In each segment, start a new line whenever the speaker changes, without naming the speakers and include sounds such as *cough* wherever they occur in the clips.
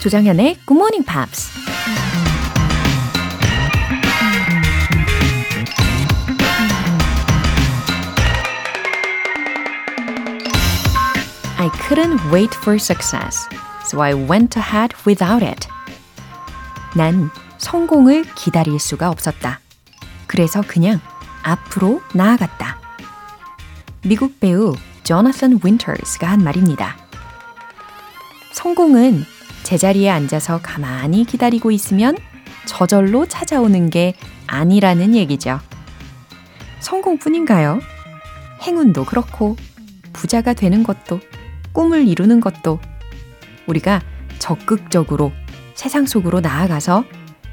조정현의 Good Morning Pops. I couldn't wait for success, so I went ahead without it. 난 성공을 기다릴 수가 없었다. 그래서 그냥 앞으로 나아갔다. 미국 배우 조나선 윈터스가 한 말입니다. 성공은 제자리에 앉아서 가만히 기다리고 있으면 저절로 찾아오는 게 아니라는 얘기죠. 성공뿐인가요? 행운도 그렇고, 부자가 되는 것도, 꿈을 이루는 것도, 우리가 적극적으로 세상 속으로 나아가서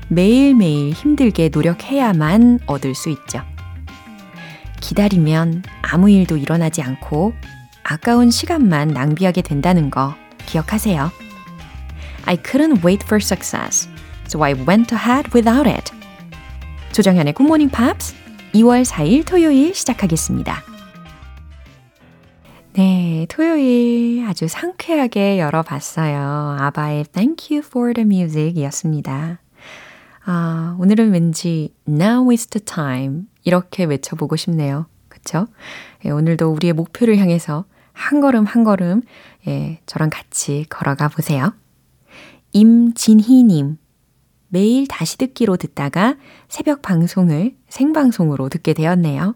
매일매일 힘들게 노력해야만 얻을 수 있죠. 기다리면 아무 일도 일어나지 않고 아까운 시간만 낭비하게 된다는 거 기억하세요. I couldn't wait for success, so I went ahead without it. 조정현의 Good Morning Pops 2월 4일 토요일 시작하겠습니다. 네, 토요일 아주 상쾌하게 열어봤어요. 아바의 Thank You for the Music 이었습니다. 아, 오늘은 왠지 Now is the time 이렇게 외쳐보고 싶네요. 그쵸? 예, 오늘도 우리의 목표를 향해서 한 걸음 한 걸음 예, 저랑 같이 걸어가 보세요. 임진희님, 매일 다시 듣기로 듣다가 새벽 방송을 생방송으로 듣게 되었네요.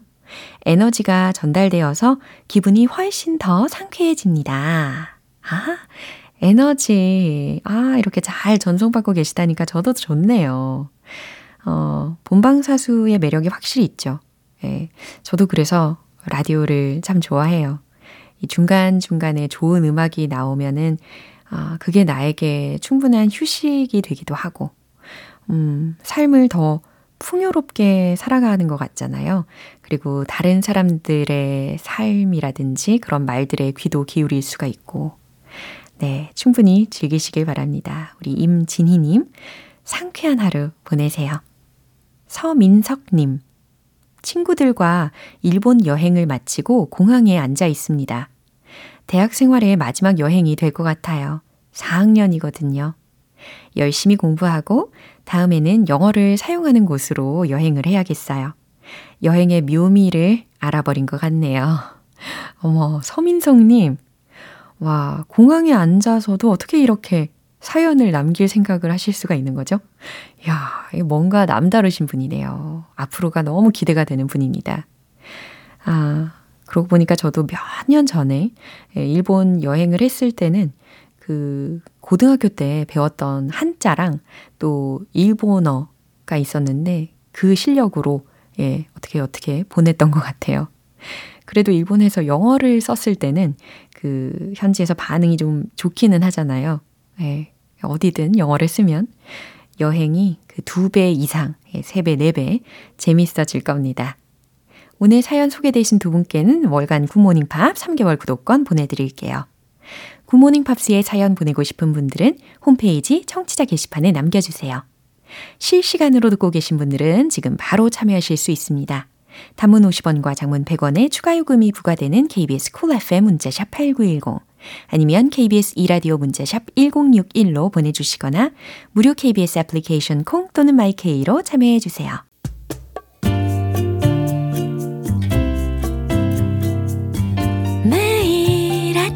에너지가 전달되어서 기분이 훨씬 더 상쾌해집니다. 아, 에너지. 아, 이렇게 잘 전송받고 계시다니까 저도 좋네요. 어, 본방사수의 매력이 확실히 있죠. 예. 저도 그래서 라디오를 참 좋아해요. 이 중간중간에 좋은 음악이 나오면은, 아, 그게 나에게 충분한 휴식이 되기도 하고, 음, 삶을 더 풍요롭게 살아가는 것 같잖아요. 그리고 다른 사람들의 삶이라든지 그런 말들에 귀도 기울일 수가 있고, 네, 충분히 즐기시길 바랍니다. 우리 임진희님, 상쾌한 하루 보내세요. 서민석님, 친구들과 일본 여행을 마치고 공항에 앉아 있습니다. 대학 생활의 마지막 여행이 될 것 같아요. 4학년이거든요. 열심히 공부하고 다음에는 영어를 사용하는 곳으로 여행을 해야겠어요. 여행의 묘미를 알아버린 것 같네요. 어머, 서민성님. 와, 공항에 앉아서도 어떻게 이렇게 사연을 남길 생각을 하실 수가 있는 거죠? 야, 뭔가 남다르신 분이네요. 앞으로가 너무 기대가 되는 분입니다. 아, 그러고 보니까 저도 몇 년 전에 일본 여행을 했을 때는 그 고등학교 때 배웠던 한자랑 또 일본어가 있었는데 그 실력으로 예, 어떻게 어떻게 보냈던 것 같아요. 그래도 일본에서 영어를 썼을 때는 그 현지에서 반응이 좀 좋기는 하잖아요. 예, 어디든 영어를 쓰면 여행이 그 두 배 이상, 예, 세 배, 네 배 재밌어질 겁니다. 오늘 사연 소개되신 두 분께는 월간 굿모닝 팝 3개월 구독권 보내드릴게요. 굿모닝 팝스에 사연 보내고 싶은 분들은 홈페이지 청취자 게시판에 남겨주세요. 실시간으로 듣고 계신 분들은 지금 바로 참여하실 수 있습니다. 단문 50원과 장문 100원의 추가 요금이 부과되는 KBS cool FM 문자샵 8910 아니면 KBS 이라디오 문자샵 1061로 보내주시거나 무료 KBS 애플리케이션 콩 또는 my K로 참여해 주세요.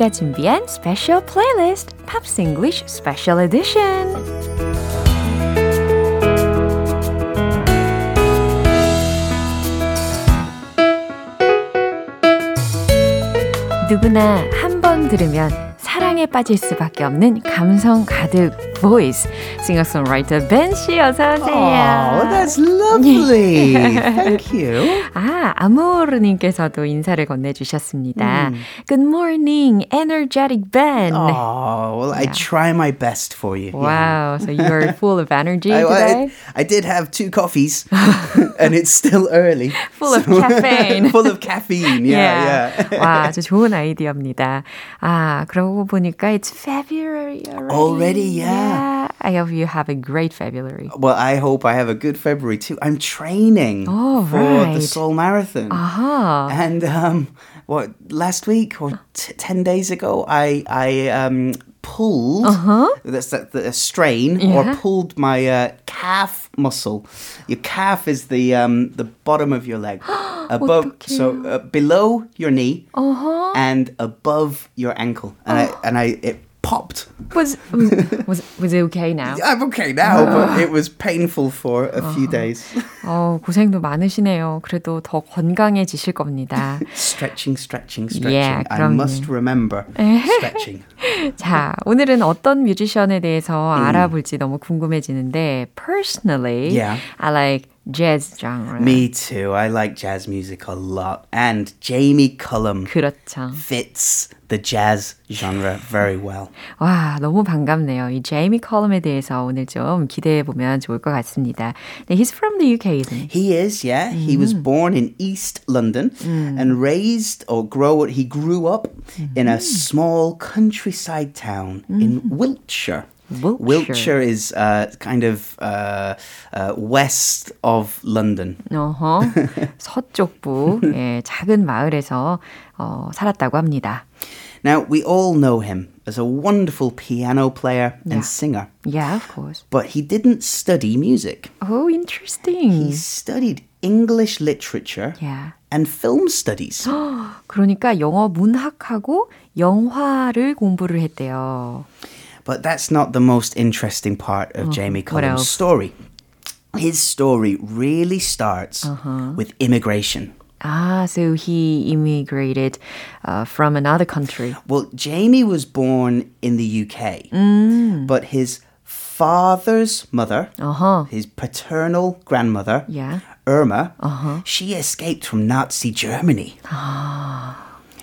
GMP가 준비한 special playlist Pops English special edition. 누구나 한 번 들으면 사랑에 빠질 수밖에 없는 감성 가득 voice 싱어송라이터 벤 씨 어서 오세요.
Oh, that's lovely. Thank you. *laughs*
아, 아모르님께서도 인사를 건네주셨습니다.
음.
Good morning, energetic Ben.
Oh, well, I
Yeah.
try my best for you.
Wow, so you're full of energy
I,
today?
I, I did have two coffees, *laughs* and it's still early. *laughs*
Full of caffeine.
full of caffeine. Yeah, yeah.
와, 아주 좋은 아이디어입니다. 아, 그러고 보니까 it's February already.
Already, yeah.
Yeah. I hope you have a great February.
Well, I hope I have a good February too. I'm training
Oh,
for
right.
the Seoul Marathon.
아하.
And um, what last week or t- ten days ago, I I um pulled that's that the, a strain or
Uh-huh.
Pulled my uh, calf muscle. Your calf is the um the bottom of your leg, *gasps* above so uh, below your knee
Uh-huh.
and above your ankle, and I and I it popped.
Was, was, was, was it okay now?
I'm okay now, but it was painful for a few days.
어, 고생도 많으시네요. 그래도 더 건강해지실 겁니다.
stretching, stretching, stretching.
Yeah,
I must remember stretching.
자, 오늘은 어떤 뮤지션에 대해서 알아볼지 너무 궁금해지는데 personally,
Yeah.
I like jazz genre.
Me too. I like jazz music a lot, and Jamie Cullum
그렇죠.
fits the jazz genre very well.
와, 너무 반갑네요. 이 제이미 컬럼에 대해서 오늘 좀 기대해 보면 좋을 것 같습니다. 네, he's from the UK, isn't he?
He is, yeah. He was born in East London and raised or grow. He grew up in a small countryside town in Wiltshire.
Wiltshire.
Wiltshire is uh, kind of uh, uh, west of London.
어허. *laughs* 서쪽부 예, 작은 마을에서 어, 살았다고 합니다.
Now, we all know him as a wonderful piano player
Yeah.
and singer,
Yeah, of course.
but he didn't study music.
Oh, interesting.
He studied English literature
Yeah.
and film studies. *gasps*
그러니까 영어 문학하고 영화를 공부를 했대요.
But that's not the most interesting part of Jamie
what
Cullum's story. His story really starts with immigration.
Ah, so he immigrated uh, from another country.
Well, Jamie was born in the UK,
Mm.
but his father's mother,
Uh-huh.
his paternal grandmother,
Yeah.
Irma, she escaped from Nazi Germany.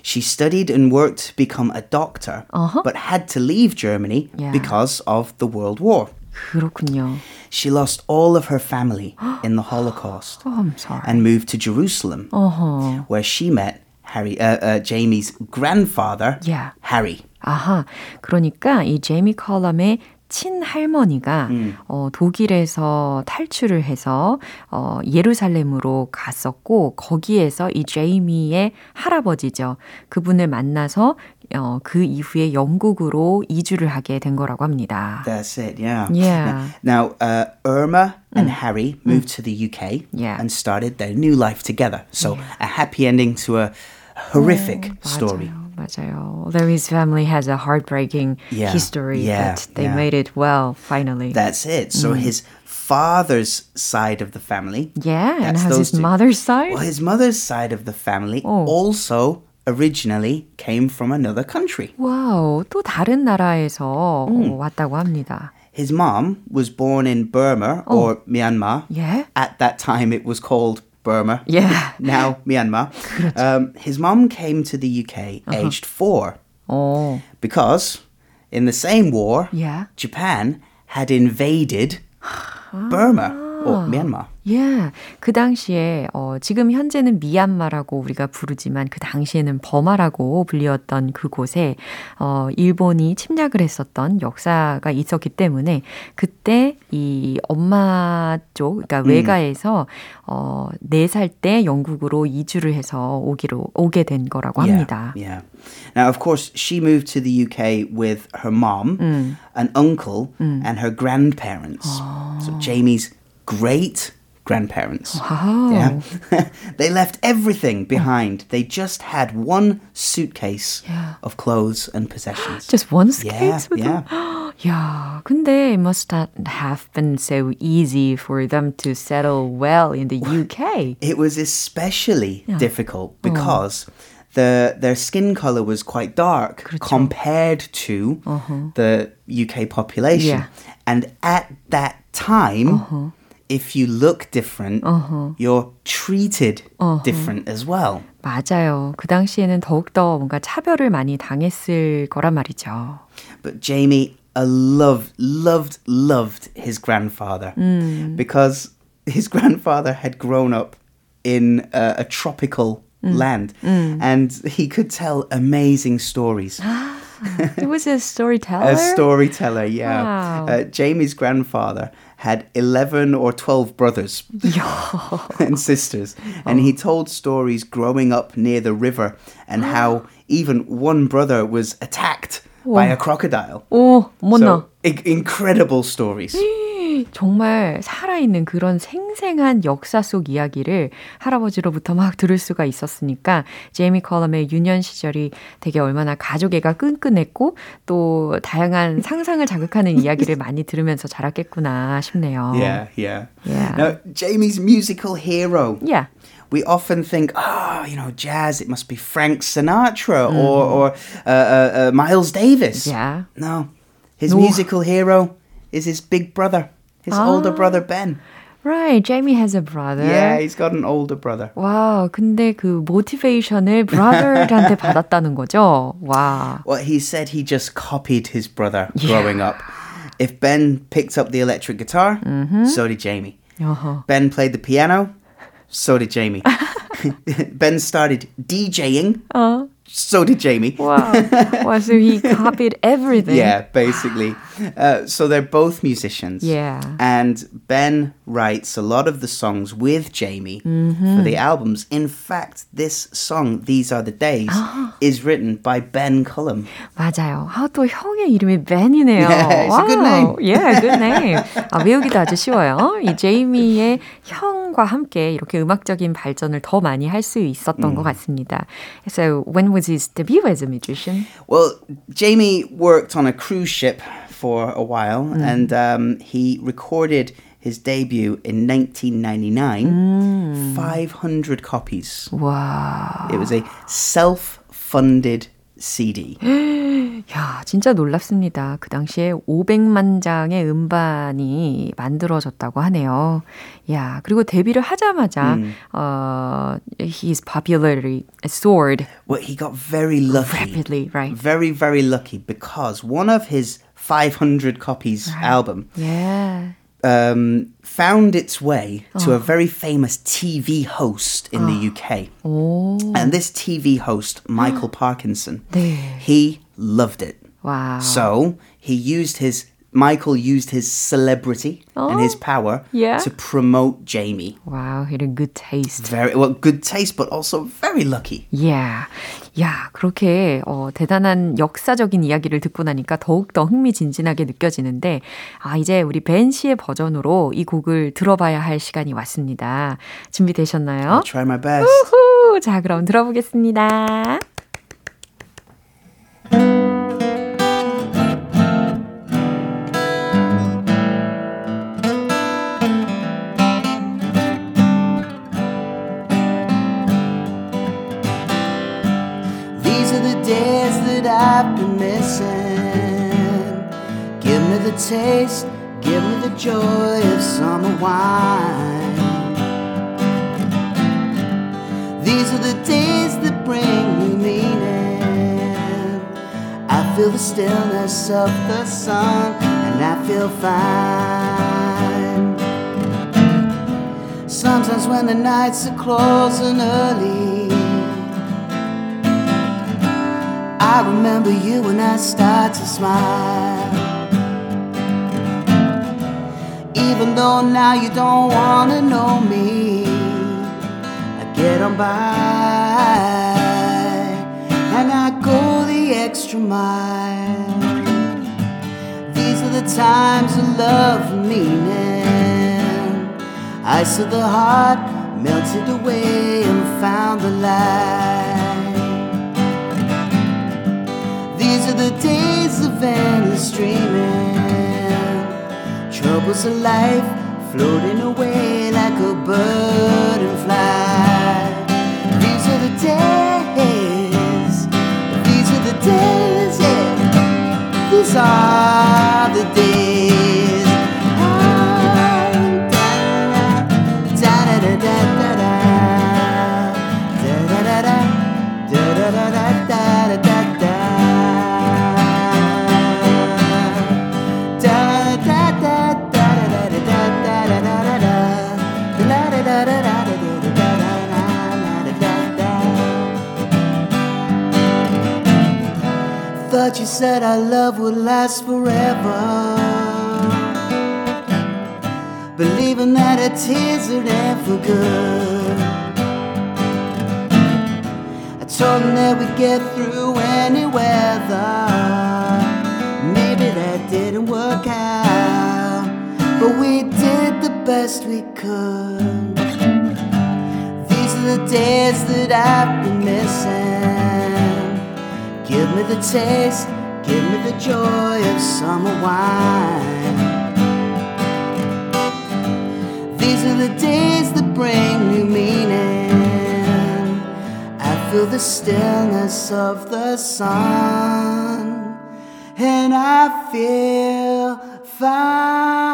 She studied and worked to become a doctor, but had to leave Germany
Yeah.
because of the World War.
그렇군요.
She lost all of her family *gasps* in the Holocaust
Oh, I'm sorry.
and moved to Jerusalem,
어허.
where she met Harry, uh, uh, Jamie's grandfather,
Yeah.
Harry.
아하. 그러니까 이 제이미 컬럼의 친할머니가 어, 독일에서 탈출을 해서 어, 예루살렘으로 갔었고 거기에서 이 제이미의 할아버지죠. 그분을 만나서 어, 그 이후에 영국으로 이주를 하게 된 거라고 합니다.
That's it, yeah.
Yeah.
Now, uh, Irma and Harry moved to the UK
Yeah.
and started their new life together. So, a happy ending to a horrific story.
맞아요, 맞아요. Although his family has a heartbreaking
Yeah,
history,
yeah,
but they
yeah.
made it well finally.
That's it. So, his father's side of the family.
yeah, and
that's
how's
those
his
two.
mother's side?
Well, his mother's side of the family
Oh.
also originally came from another country.
와우, 또 다른 나라에서 어, 왔다고 합니다.
His mom was born in Burma or Myanmar.
Yeah?
At that time, it was called Burma.
Yeah. *laughs*
Now Myanmar. *laughs* Um, his mom came to the UK aged four
어,
because in the same war,
Yeah.
Japan had invaded *gasps* Burma or Myanmar.
예, 그 당시에 어, 지금 현재는 미얀마라고 우리가 부르지만 그 당시에는 버마라고 불리웠던 그곳에 어, 일본이 침략을 했었던 역사가 있었기 때문에 그때 이 엄마 쪽, 그러니까 외가에서 어, 4살 때 영국으로 이주를 해서 오기로 오게 된 거라고 합니다.
Yeah. Now, of course, she moved to the UK with her mom, an uncle, and her grandparents. So Jamie's great grandparents.
와우.
Yeah. *laughs* they left everything behind. They just had one suitcase of clothes and possessions.
Just *gasps* one
yeah,
suitcase with
yeah.
them? *gasps* 야, 근데 it must not have been so easy for them to settle well in the UK.
It was especially difficult because the their skin color was quite dark
그렇죠.
compared to
Uh-huh.
the UK population.
Yeah.
And at that time,
Uh-huh.
if you look different, you're treated
Uh-huh.
different as well.
맞아요. 그 당시에는 더욱더 뭔가 차별을 많이 당했을 거란 말이죠.
But Jamie uh, loved, loved, loved his grandfather because his *laughs* grandfather had grown up in a, a tropical land and he could tell amazing stories. *gasps*
He was a storyteller.
A storyteller, yeah.
Wow.
Uh, Jamie's grandfather had 11 or 12 brothers *laughs* and sisters, and he told stories growing up near the river and how even one brother was attacked by a crocodile.
오, 어머나.
So, incredible stories.
정말 살아있는 그런 생생한 역사 속 이야기를 할아버지로부터 막 들을 수가 있었으니까 제이미 컬럼의 유년 시절이 되게 얼마나 가족애가 끈끈했고 또 다양한 *laughs* 상상을 자극하는 이야기를 많이 들으면서 자랐겠구나 싶네요.
Yeah, yeah.
Yeah.
Now, Jamie's musical hero.
Yeah.
We often think, oh, you know, jazz, it must be Frank Sinatra or, or uh, uh, uh, Miles Davis.
Yeah.
No. His
No.
musical hero is his big brother, his older
Ah.
brother Ben.
Right. Jamie has a brother.
Yeah, he's got an older brother.
와, 근데 그 모티베이션을 brother한테 *laughs* 받았다는 거죠? 와.
Well, he said he just copied his brother growing up. If Ben picked up the electric guitar, so did Jamie.
어허.
Ben played the piano, so did Jamie. *laughs* ben started DJing,
어.
so did Jamie.
Wow. wow. So he copied *laughs* everything.
Yeah, basically. *laughs* Uh, so they're both musicians.
Yeah.
And Ben writes a lot of the songs with Jamie for the albums. In fact, this song, These Are the Days, *gasps* is written by Ben Cullum.
맞아요. 아, 또 형의 이름이 벤이네요. *laughs*
Yeah, it's a good name.
Yeah, good name. *laughs* 아, 외우기도 아주 쉬워요. 이 제이미의 형과 함께 이렇게 음악적인 발전을 더 많이 할 수 있었던 것 같습니다. So, when was his debut as a musician?
Well, Jamie worked on a cruise ship for a while and um, he recorded his debut in 1999, 500 copies.
와.
It was a self funded CD. *gasps*
야, 진짜 놀랍습니다. 그 당시에 500만 장의 음반이 만들어졌다고 하네요. 야, 그리고 데뷔를 하자마자 어, his popularity soared
Well, he got very lucky.
rapidly, right?
Very, very lucky because one of his 500 copies right. album.
Yeah.
Um, found its way oh. to a oh. very famous TV host in oh. the UK.
Oh.
And this TV host, Michael *gasps* Parkinson, he loved it.
Wow.
So he used his Michael used his celebrity and his power
yeah.
to promote Jamie.
Wow, he had a good taste.
Very well, good taste, but also very lucky.
Yeah. 야, 그렇게 어, 대단한 역사적인 이야기를 듣고 나니까 더욱더 흥미진진하게 느껴지는데 아, 이제 우리 벤 씨의 버전으로 이 곡을 들어봐야 할 시간이 왔습니다. 준비되셨나요?
I'll try my best.
후, 자, 그럼 들어보겠습니다.
Of the sun, and I feel fine. Sometimes when the nights are closing early. I remember you when I start to smile. Even though now you don't wanna know me, I get on by and I go the extra mile. The times of love meaning. Ice of the heart melted away and found the light. These are the days of endless dreaming. Troubles of life floating away like a bird and fly. Are the days. Said our love would last forever. Believing that our tears would end for good. I told them that we'd get through any weather. Maybe that didn't work out, but we did the best we could. These are the days that I've been missing. Give me the taste, the joy of summer wine. These are the days that bring new meaning. I feel the stillness of the sun, and I feel fine.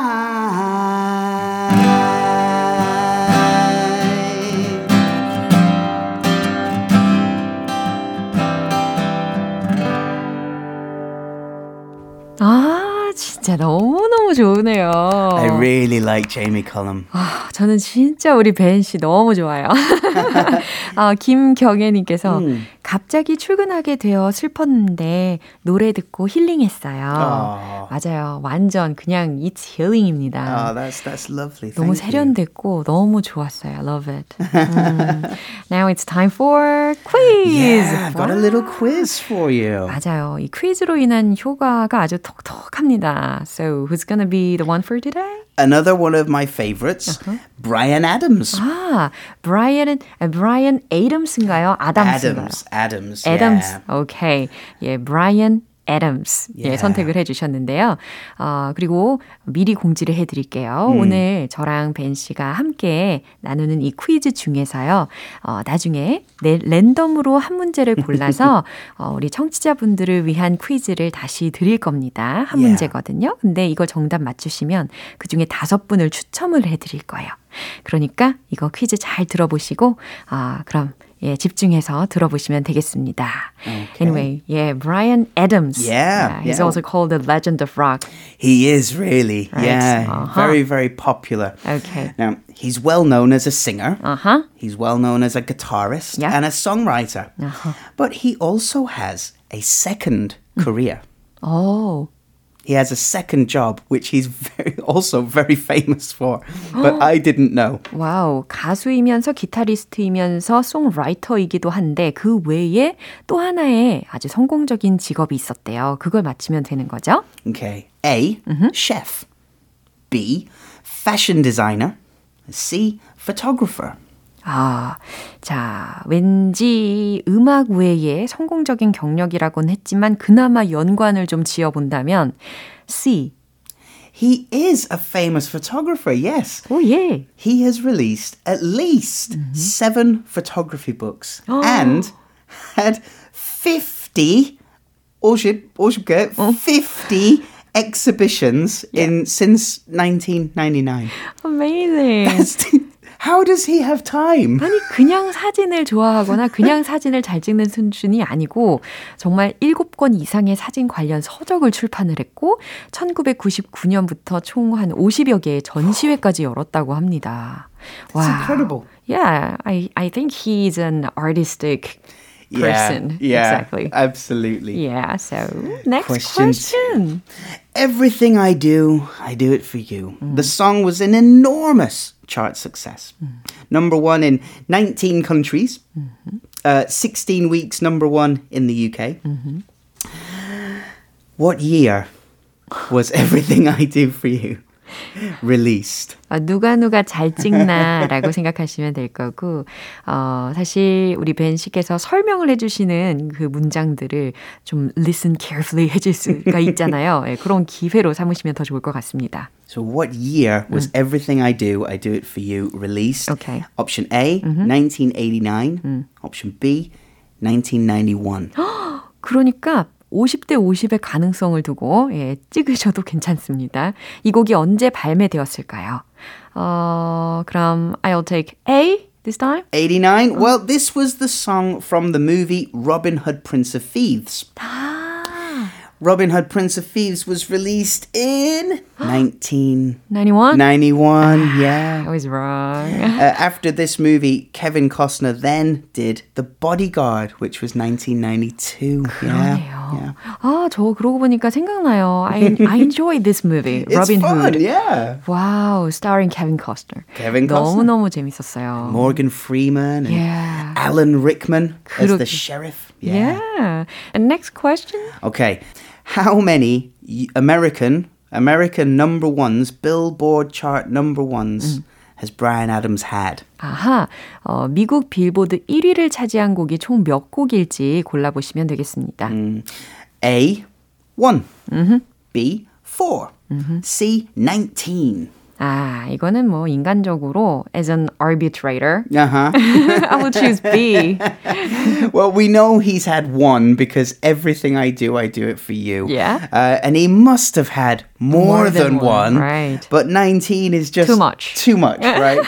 진짜 너무너무 좋으네요.
I really like Jamie Cullum.
아, 저는 진짜 우리 벤 씨 너무 좋아요. *laughs* 아, 김경애님께서
음.
갑자기 출근하게 되어 슬펐는데 노래 듣고 힐링했어요.
아.
맞아요. 완전 그냥 it's healing입니다.
Oh, that's that's lovely.
너무
Thank you.
세련됐고 너무 좋았어요. Love it. 음. Now it's time for quiz.
Yeah, I've got a little
와.
quiz for you.
맞아요. 이 퀴즈로 인한 효과가 아주 톡톡합니다. So who's gonna be the one for today?
Another one of my favorites,
Uh-huh.
Bryan Adams.
아, 브라이언, 브라이언 에덤스인가요? 아담스인가요?
Adams. Adams.
애덤스.
Yeah.
오케이. 예, 브라이언 애덤스. 예,
Yeah.
선택을 해 주셨는데요. 어, 그리고 미리 공지를 해 드릴게요.
음.
오늘 저랑 벤 씨가 함께 나누는 이 퀴즈 중에서요. 어, 나중에 내 랜덤으로 한 문제를 골라서 *laughs* 어, 우리 청취자분들을 위한 퀴즈를 다시 드릴 겁니다. 한
Yeah.
문제거든요. 근데 이거 정답 맞추시면 그 중에 다섯 분을 추첨을 해 드릴 거예요. 그러니까 이거 퀴즈 잘 들어보시고 아, 그럼 예, 집중해서 들어보시면 되겠습니다. Anyway, yeah, Brian Adams.
Yeah,
he's
yeah.
also called the legend of rock.
He is really,
Right.
yeah,
Uh-huh.
very, very popular.
Okay.
Now, he's well known as a singer.
Uh-huh.
He's well known as a guitarist
Yeah.
and a songwriter.
Uh-huh.
But he also has a second
Mm.
career.
오,
He has a second job, which he's very, also very famous for. But I didn't know.
와우. 가수이면서 기타리스트이면서 송라이터이기도 한데 그 외에 또 하나의 아주 성공적인 직업이 있었대요. 그걸 맞히면 되는 거죠?
Okay. A,
Mm-hmm.
chef. B, fashion designer. C, photographer.
아, 자, 왠지 음악 외에 성공적인 경력이라고는 했지만 그나마 연관을 좀 지어본다면 C.
He is a famous photographer, yes.
오, 예.
He has released at least
Mm-hmm.
seven photography books
Oh.
and had 50, 50, 50,
Oh.
50 exhibitions in since 1999.
Amazing.
That's, how does he have time?
아니 그냥 사진을 좋아하거나 그냥 사진을 잘 찍는 수준이 아니고 정말 7권 이상의 사진 관련 서적을 출판을 했고 1999년부터 총 한 50여 개의 전시회까지 열었다고 합니다.
It's incredible.
Yeah, I I think he's an artistic person.
Yeah, yeah,
Exactly.
absolutely.
Yeah, so next
Question
question.
Everything I do, I do it for you. Mm. The song was an enormous chart success. Mm. Number one in 19 countries, mm-hmm. uh, 16 weeks, number one in the UK. Mm-hmm. What year was *laughs* Everything I Do for You released?
어, 누가 누가 잘 찍나라고 생각하시면 될 거고, 어, 사실 우리 벤 씨께서 설명을 해주시는 그 문장들을 좀 listen carefully 해줄 수가 있잖아요. 예, 그런 기회로 삼으시면 더 좋을 것 같습니다.
So, what year was Everything I Do, I Do It For You released?
Okay.
Option A, 1989. Option B, 1991.
그러니까 50대 50의 가능성을 두고 예, 찍으셔도 괜찮습니다. 이 곡이 언제 발매되었을까요? 어, 그럼 I'll take A this time.
89. Well, this was the song from the movie Robin Hood Prince of Thieves. Robin Hood Prince of Thieves was released in *gasps* 1991.
91? I
yeah.
was wrong.
Uh, after this movie, Kevin Costner then did The Bodyguard, which was 1992. Yeah.
yeah. 아, 저 그러고 보니까 생각나요. I, I enjoyed *laughs* this movie,
It's
Robin
fun,
Hood.
yeah.
Wow, starring Kevin Costner.
Kevin Costner.
너무너무 재밌었어요.
Morgan Freeman and
Yeah.
Alan Rickman as the
그렇게-
sheriff.
Yeah. And next question.
Okay. How many y- American American number ones, Billboard chart number ones, has Brian Adams had?
아하, 어, 미국 빌보드 1위를 차지한 곡이 총 몇 곡일지 골라보시면 되겠습니다.
A, one. B, 4 C, 19.
아, 이거는 뭐 인간적으로 as an arbitrator,
Uh-huh.
I *laughs* will choose B. *laughs*
well, we know he's had one because everything I do, I do it for you.
Yeah.
Uh, and he must have had more,
More than
than,
one,
one.
right.
But 19 is just
Too much.
Too much, *laughs* right?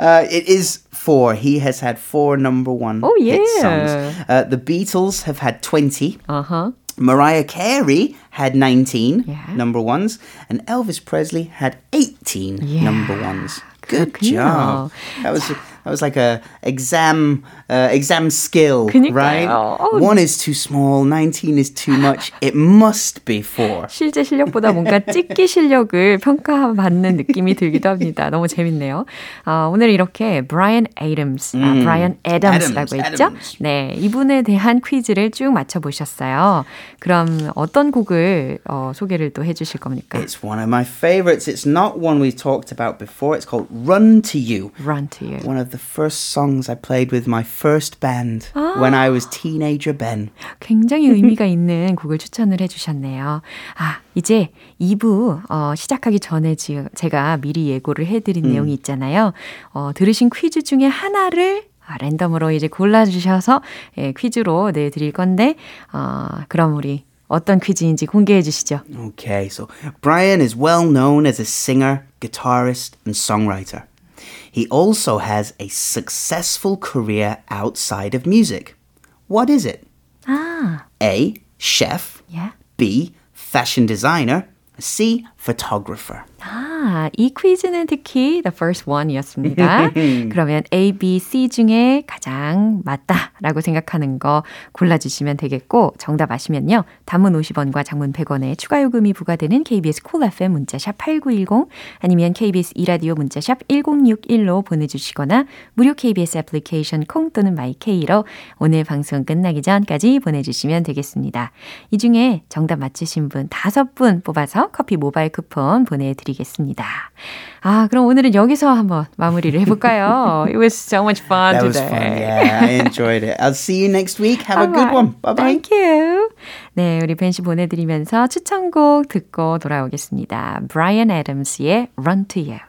uh, it is four. He has had four number one
Oh,
hit
yeah.
songs. Uh, the Beatles have had 20.
Uh-huh.
Mariah Carey had 19
yeah.
number ones, and Elvis Presley had 18
yeah.
number ones. Good job. That was. That was like a exam uh, exam skill,
그니까요.
right?
어.
One is too small, 19 is too much. It must be four.
실제 실력보다 뭔가 찍기 실력을 평가받는 느낌이 들기도 합니다. 너무 재밌네요. 아, 오늘 이렇게 브라이언 애덤스, 아, 브라이언
Adams,
했죠?
Adams.
네, 이분에 대한 퀴즈를 쭉 맞춰 보셨어요. 그럼 어떤 곡을 어, 소개를 또 해주실 겁니까?
It's one of my favorites. It's not one we talked about before. It's called Run to You.
Run to You.
One of the first songs I played with my first band when I was teenager Ben.
굉장히 의미가 있는 곡을 추천을 해주셨네요. 아, 이제 2부 어, 시작하기 전에 지- 제가 미리 예고를 해드린 내용이 있잖아요. 어, 들으신 퀴즈 중에 하나를 아, 랜덤으로 이제 골라주셔서 예, 퀴즈로 내드릴 건데 어, 그럼 우리 어떤 퀴즈인지 공개해 주시죠.
Okay, so Brian is well known as a singer, guitarist, and songwriter. He also has a successful career outside of music. What is it?
아,
A. Chef.
예.
B. Fashion designer. C. Photographer.
아, 이 퀴즈는 특히 the first one이었습니다. *laughs* 그러면 A, B, C 중에 가장 맞다라고 생각하는 거 골라주시면 되겠고 정답 아시면요. 단문 50원과 장문 100원의 추가 요금이 부과되는 KBS Cool FM 문자샵 8910 아니면 KBS 2라디오 문자샵 1061로 보내주시거나 무료 KBS 애플리케이션 콩 또는 마이케이로 오늘 방송 끝나기 전까지 보내주시면 되겠습니다. 이 중에 정답 맞히신 분 다섯 분 뽑아서 커피 모바일 쿠폰 보내드리겠습니다. 아, 그럼 오늘은 여기서 한번 마무리를 해볼까요? It was so much fun
That was
today.
fun. Yeah, I enjoyed it. I'll see you next week. Have a good
Alright.
one. Bye bye.
Thank you. 네, 우리 벤씨 보내드리면서 추천곡 듣고 돌아오겠습니다. Brian Adams의 Run to You.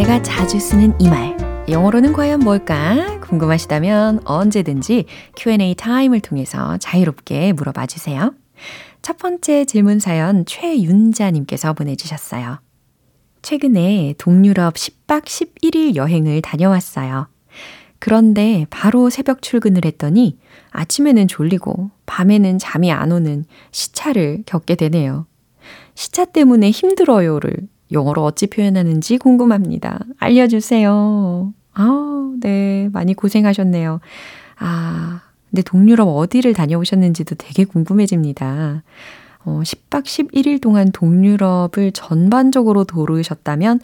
내가 자주 쓰는 이 말. 영어로는 과연 뭘까? 궁금하시다면 언제든지 Q&A 타임을 통해서 자유롭게 물어봐 주세요. 첫 번째 질문 사연 최윤자님께서 보내주셨어요. 최근에 동유럽 10박 11일 여행을 다녀왔어요. 그런데 바로 새벽 출근을 했더니 아침에는 졸리고 밤에는 잠이 안 오는 시차를 겪게 되네요. 시차 때문에 힘들어요를 영어로 어찌 표현하는지 궁금합니다. 알려주세요. 아, 네. 많이 고생하셨네요. 아, 근데 동유럽 어디를 다녀오셨는지도 되게 궁금해집니다. 어, 10박 11일 동안 동유럽을 전반적으로 도르셨다면,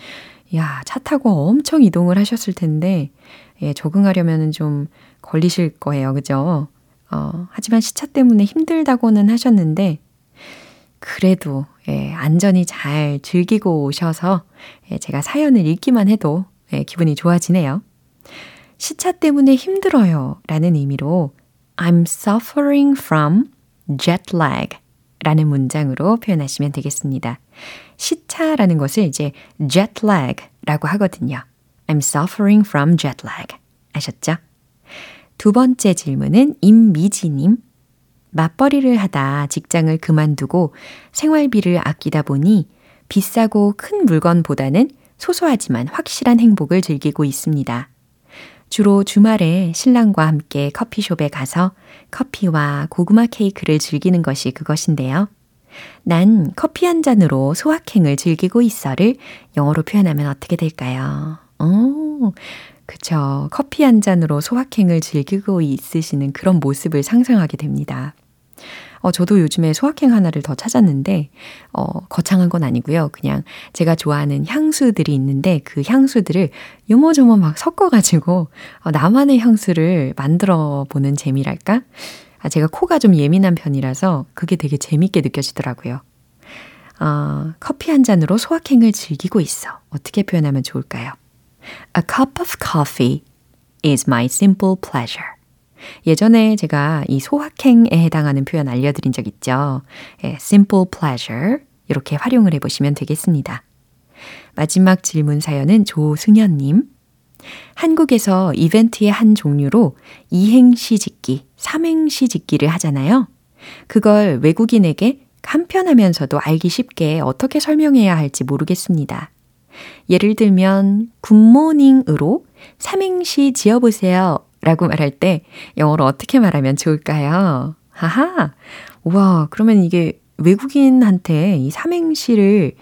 야, 차 타고 엄청 이동을 하셨을 텐데, 예, 적응하려면 좀 걸리실 거예요. 그죠? 어, 하지만 시차 때문에 힘들다고는 하셨는데, 그래도, 예, 안전히 잘 즐기고 오셔서, 예, 제가 사연을 읽기만 해도, 예, 기분이 좋아지네요. 시차 때문에 힘들어요. 라는 의미로, I'm suffering from jet lag. 라는 문장으로 표현하시면 되겠습니다. 시차라는 것을 이제 jet lag 라고 하거든요. I'm suffering from jet lag. 아셨죠? 두 번째 질문은 임미지님. 맞벌이를 하다 직장을 그만두고 생활비를 아끼다 보니 비싸고 큰 물건보다는 소소하지만 확실한 행복을 즐기고 있습니다. 주로 주말에 신랑과 함께 커피숍에 가서 커피와 고구마 케이크를 즐기는 것이 그것인데요. 난 커피 한 잔으로 소확행을 즐기고 있어를 영어로 표현하면 어떻게 될까요? 어, 그쵸. 커피 한 잔으로 소확행을 즐기고 있으시는 그런 모습을 상상하게 됩니다. 어, 저도 요즘에 소확행 하나를 더 찾았는데, 어, 거창한 건 아니고요. 그냥 제가 좋아하는 향수들이 있는데 그 향수들을 요모조모 막 섞어가지고 어, 나만의 향수를 만들어 보는 재미랄까? 아, 제가 코가 좀 예민한 편이라서 그게 되게 재밌게 느껴지더라고요. 어, 커피 한 잔으로 소확행을 즐기고 있어. 어떻게 표현하면 좋을까요? A cup of coffee is my simple pleasure. 예전에 제가 이 소확행에 해당하는 표현 알려드린 적 있죠. 예, simple pleasure. 이렇게 활용을 해보시면 되겠습니다. 마지막 질문 사연은 조승현님. 한국에서 이벤트의 한 종류로 이행시 짓기, 삼행시 짓기를 하잖아요. 그걸 외국인에게 간편하면서도 알기 쉽게 어떻게 설명해야 할지 모르겠습니다. 예를 들면 굿모닝으로 삼행시 지어보세요 라고 말할 때 영어로 어떻게 말하면 좋을까요? 하하. 와, 그러면 이게 외국인한테 이 삼행시를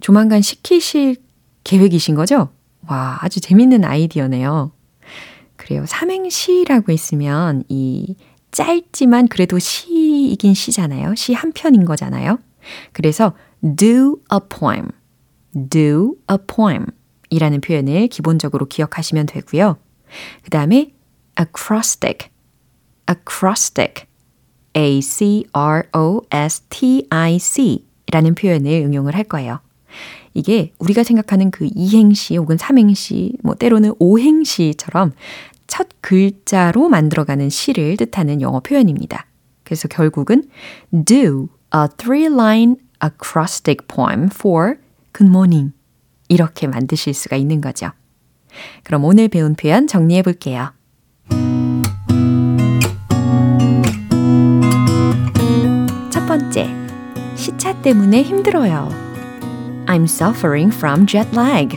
조만간 시키실 계획이신 거죠? 와, 아주 재밌는 아이디어네요. 그래요. 삼행시라고 했으면 이 짧지만 그래도 시이긴 시잖아요. 시 한 편인 거잖아요. 그래서 do a poem, do a poem 이라는 표현을 기본적으로 기억하시면 되고요. 그 다음에 acrostic, acrostic, A-C-R-O-S-T-I-C 라는 표현을 응용을 할 거예요. 이게 우리가 생각하는 그 이행시 혹은 삼행시, 뭐 때로는 오행시처럼 첫 글자로 만들어가는 시를 뜻하는 영어 표현입니다. 그래서 결국은 do a three-line acrostic poem for good morning 이렇게 만드실 수가 있는 거죠. 그럼 오늘 배운 표현 정리해 볼게요. 첫 번째, 시차 때문에 힘들어요. I'm suffering from jet lag.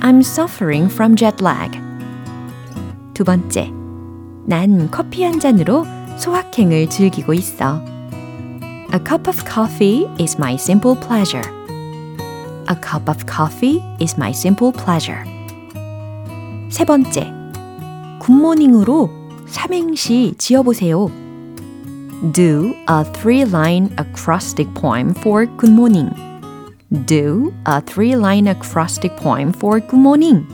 I'm suffering from jet lag. 두 번째, 난 커피 한 잔으로 소확행을 즐기고 있어. A cup of coffee is my simple pleasure. A cup of coffee is my simple pleasure. 세 번째, 굿모닝으로 삼행시 지어보세요. Do a three-line acrostic poem for good morning. Do a three-line acrostic poem for good morning.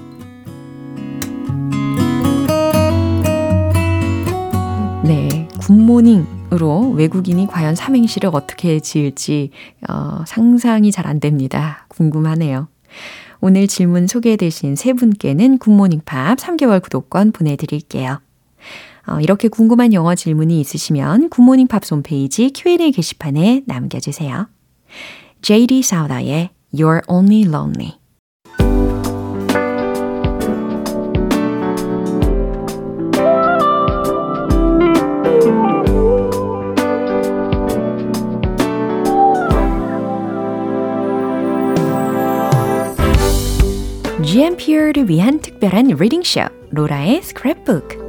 네, 굿모닝으로 외국인이 과연 삼행시를 어떻게 지을지 어, 상상이 잘 안 됩니다. 궁금하네요. 오늘 질문 소개되신 세 분께는 굿모닝 팝스 3개월 구독권 보내드릴게요. 어, 이렇게 궁금한 영어 질문이 있으시면 굿모닝 팝스 홈페이지 Q&A 게시판에 남겨주세요. JD 사우다의 You're Only Lonely GMP를 위한 특별한 리딩쇼 로라의 스크랩북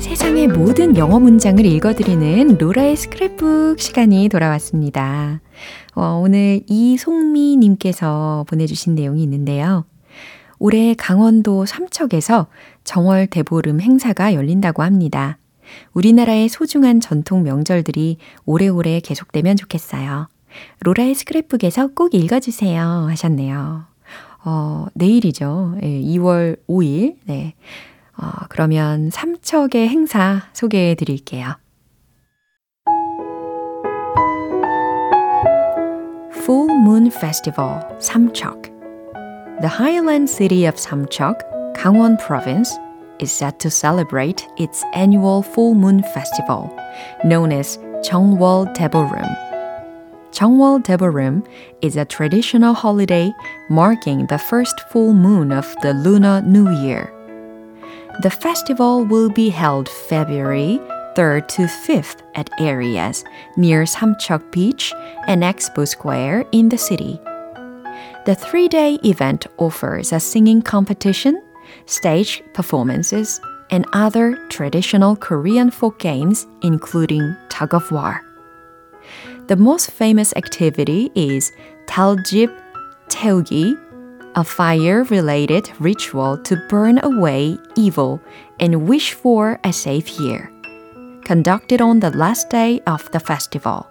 세상의 모든 영어 문장을 읽어드리는 로라의 스크랩북 시간이 돌아왔습니다. 어, 오늘 이송미님께서 보내주신 내용이 있는데요. 올해 강원도 삼척에서 정월 대보름 행사가 열린다고 합니다. 우리나라의 소중한 전통 명절들이 오래오래 계속되면 좋겠어요. 로라의 스크랩북에서 꼭 읽어주세요 하셨네요. 어, 내일이죠. 예, 2월 5일. 네. 어, 그러면 삼척의 행사 소개해 드릴게요. Full Moon Festival, Samcheok. The highland city of Samcheok, Gangwon Province, is set to celebrate its annual full moon festival, known as Jeongwol Daeborum. Jeongwol Daeborum is a traditional holiday marking the first full moon of the Lunar New Year. The festival will be held February 3rd to 5th at areas near Samcheok Beach and Expo Square in the city. The three day event offers a singing competition, stage performances, and other traditional Korean folk games, including tug of war. The most famous activity is Taljib Teogi, a fire related ritual to burn away evil and wish for a safe year. Conducted on the last day of the festival.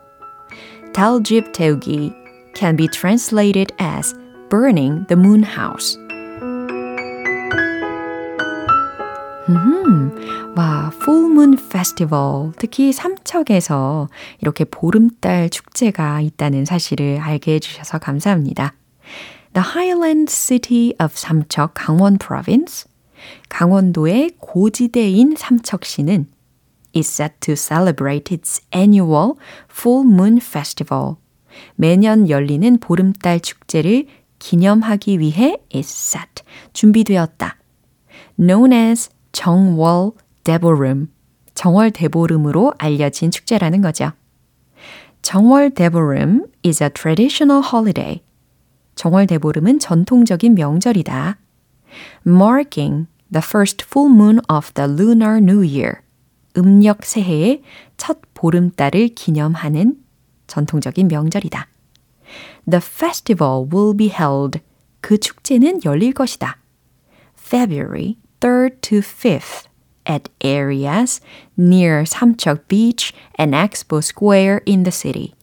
Taljib Teogi can be translated as burning the moon house. 음, 와, Full Moon Festival. 특히 삼척에서 이렇게 보름달 축제가 있다는 사실을 알게 해주셔서 감사합니다. The Highland City of 삼척 강원 Province. 강원도의 고지대인 삼척시는 is set to celebrate its annual Full Moon Festival. 매년 열리는 보름달 축제를 기념하기 위해 is set, 준비되었다. known as 정월 대보름, 정월 대보름으로 알려진 축제라는 거죠. 정월 대보름 is a traditional holiday. 정월 대보름은 전통적인 명절이다. Marking the first full moon of the Lunar New Year. 음력 새해의 첫 보름달을 기념하는 전통적인 명절이다. The festival will be held. 그 축제는 열릴 것이다. February 3rd to 5th at areas near Samcheok Beach and Expo Square in the city.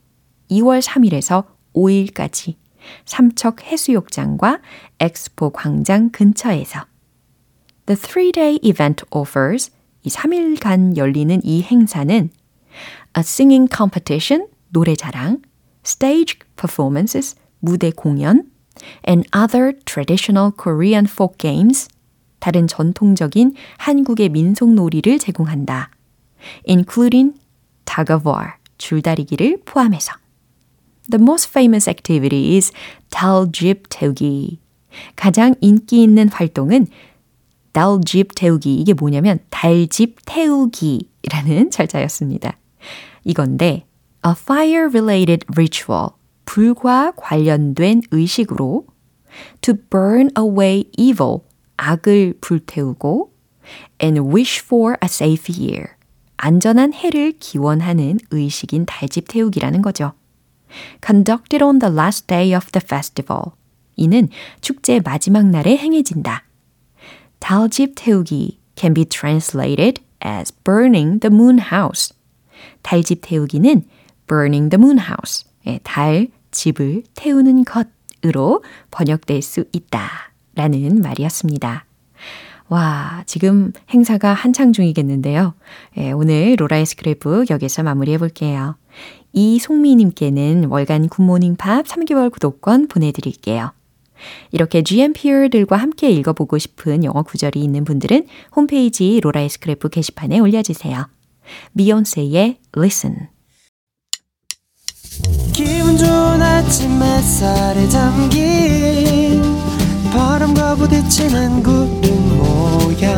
2월 3일에서 5일까지 삼척 해수욕장과 엑스포 광장 근처에서 The three-day event offers 이 3일간 열리는 이 행사는 a singing competition, 노래 자랑, stage performances, 무대 공연, and other traditional Korean folk games, 다른 전통적인 한국의 민속놀이를 제공한다. including tug of war, 줄다리기를 포함해서. The most famous activity is 달집 태우기. 가장 인기 있는 활동은 달집 태우기. 이게 뭐냐면 달집 태우기라는 *laughs* 절자였습니다. 이건데 a fire related ritual. 불과 관련된 의식으로 to burn away evil. 악을 불태우고 and wish for a safe year. 안전한 해를 기원하는 의식인 달집 태우기라는 거죠. Conducted on the last day of the festival. 이는 축제 마지막 날에 행해진다. 달집 태우기 can be translated as burning the moon house. 달집 태우기는 burning the moon house. 달, 집을 태우는 것으로 번역될 수 있다. 라는 말이었습니다. 와, 지금 행사가 한창 중이겠는데요. 예, 오늘 로라의 스크랩북 여기서 마무리해 볼게요. 이송미님께는 월간 굿모닝 팝 3개월 구독권 보내드릴게요. 이렇게 GMPR들과 함께 읽어보고 싶은 영어 구절이 있는 분들은 홈페이지 로라의 스크랩북 게시판에 올려주세요. 비욘세의 Listen
기분 좋은 아침 햇살에 담긴 바람과 부딪히는 구름 모양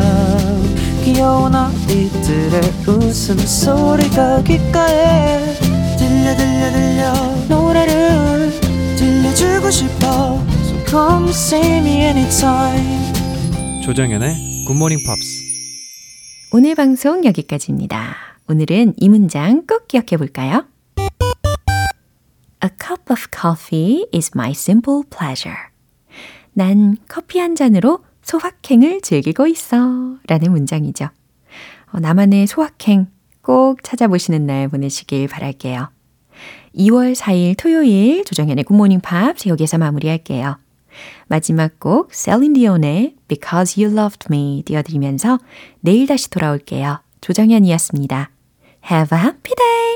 귀여운 아이들의 웃음소리가 귓가에 들려 들려 들려 노래를 들려주고 싶어 So come see me anytime
조정연의 굿모닝 팝스
오늘 방송 여기까지입니다. 오늘은 이 문장 꼭 기억해 볼까요? A A cup of coffee is my simple pleasure. 난 커피 한 잔으로 소확행을 즐기고 있어. 라는 문장이죠. 어, 나만의 소확행 꼭 찾아보시는 날 보내시길 바랄게요. 2월 4일 토요일 조정현의 굿모닝 팝 여기서 마무리할게요. 마지막 곡 셀린 디온의 Because You Loved Me 띄워드리면서 내일 다시 돌아올게요. 조정현이었습니다. Have a happy day!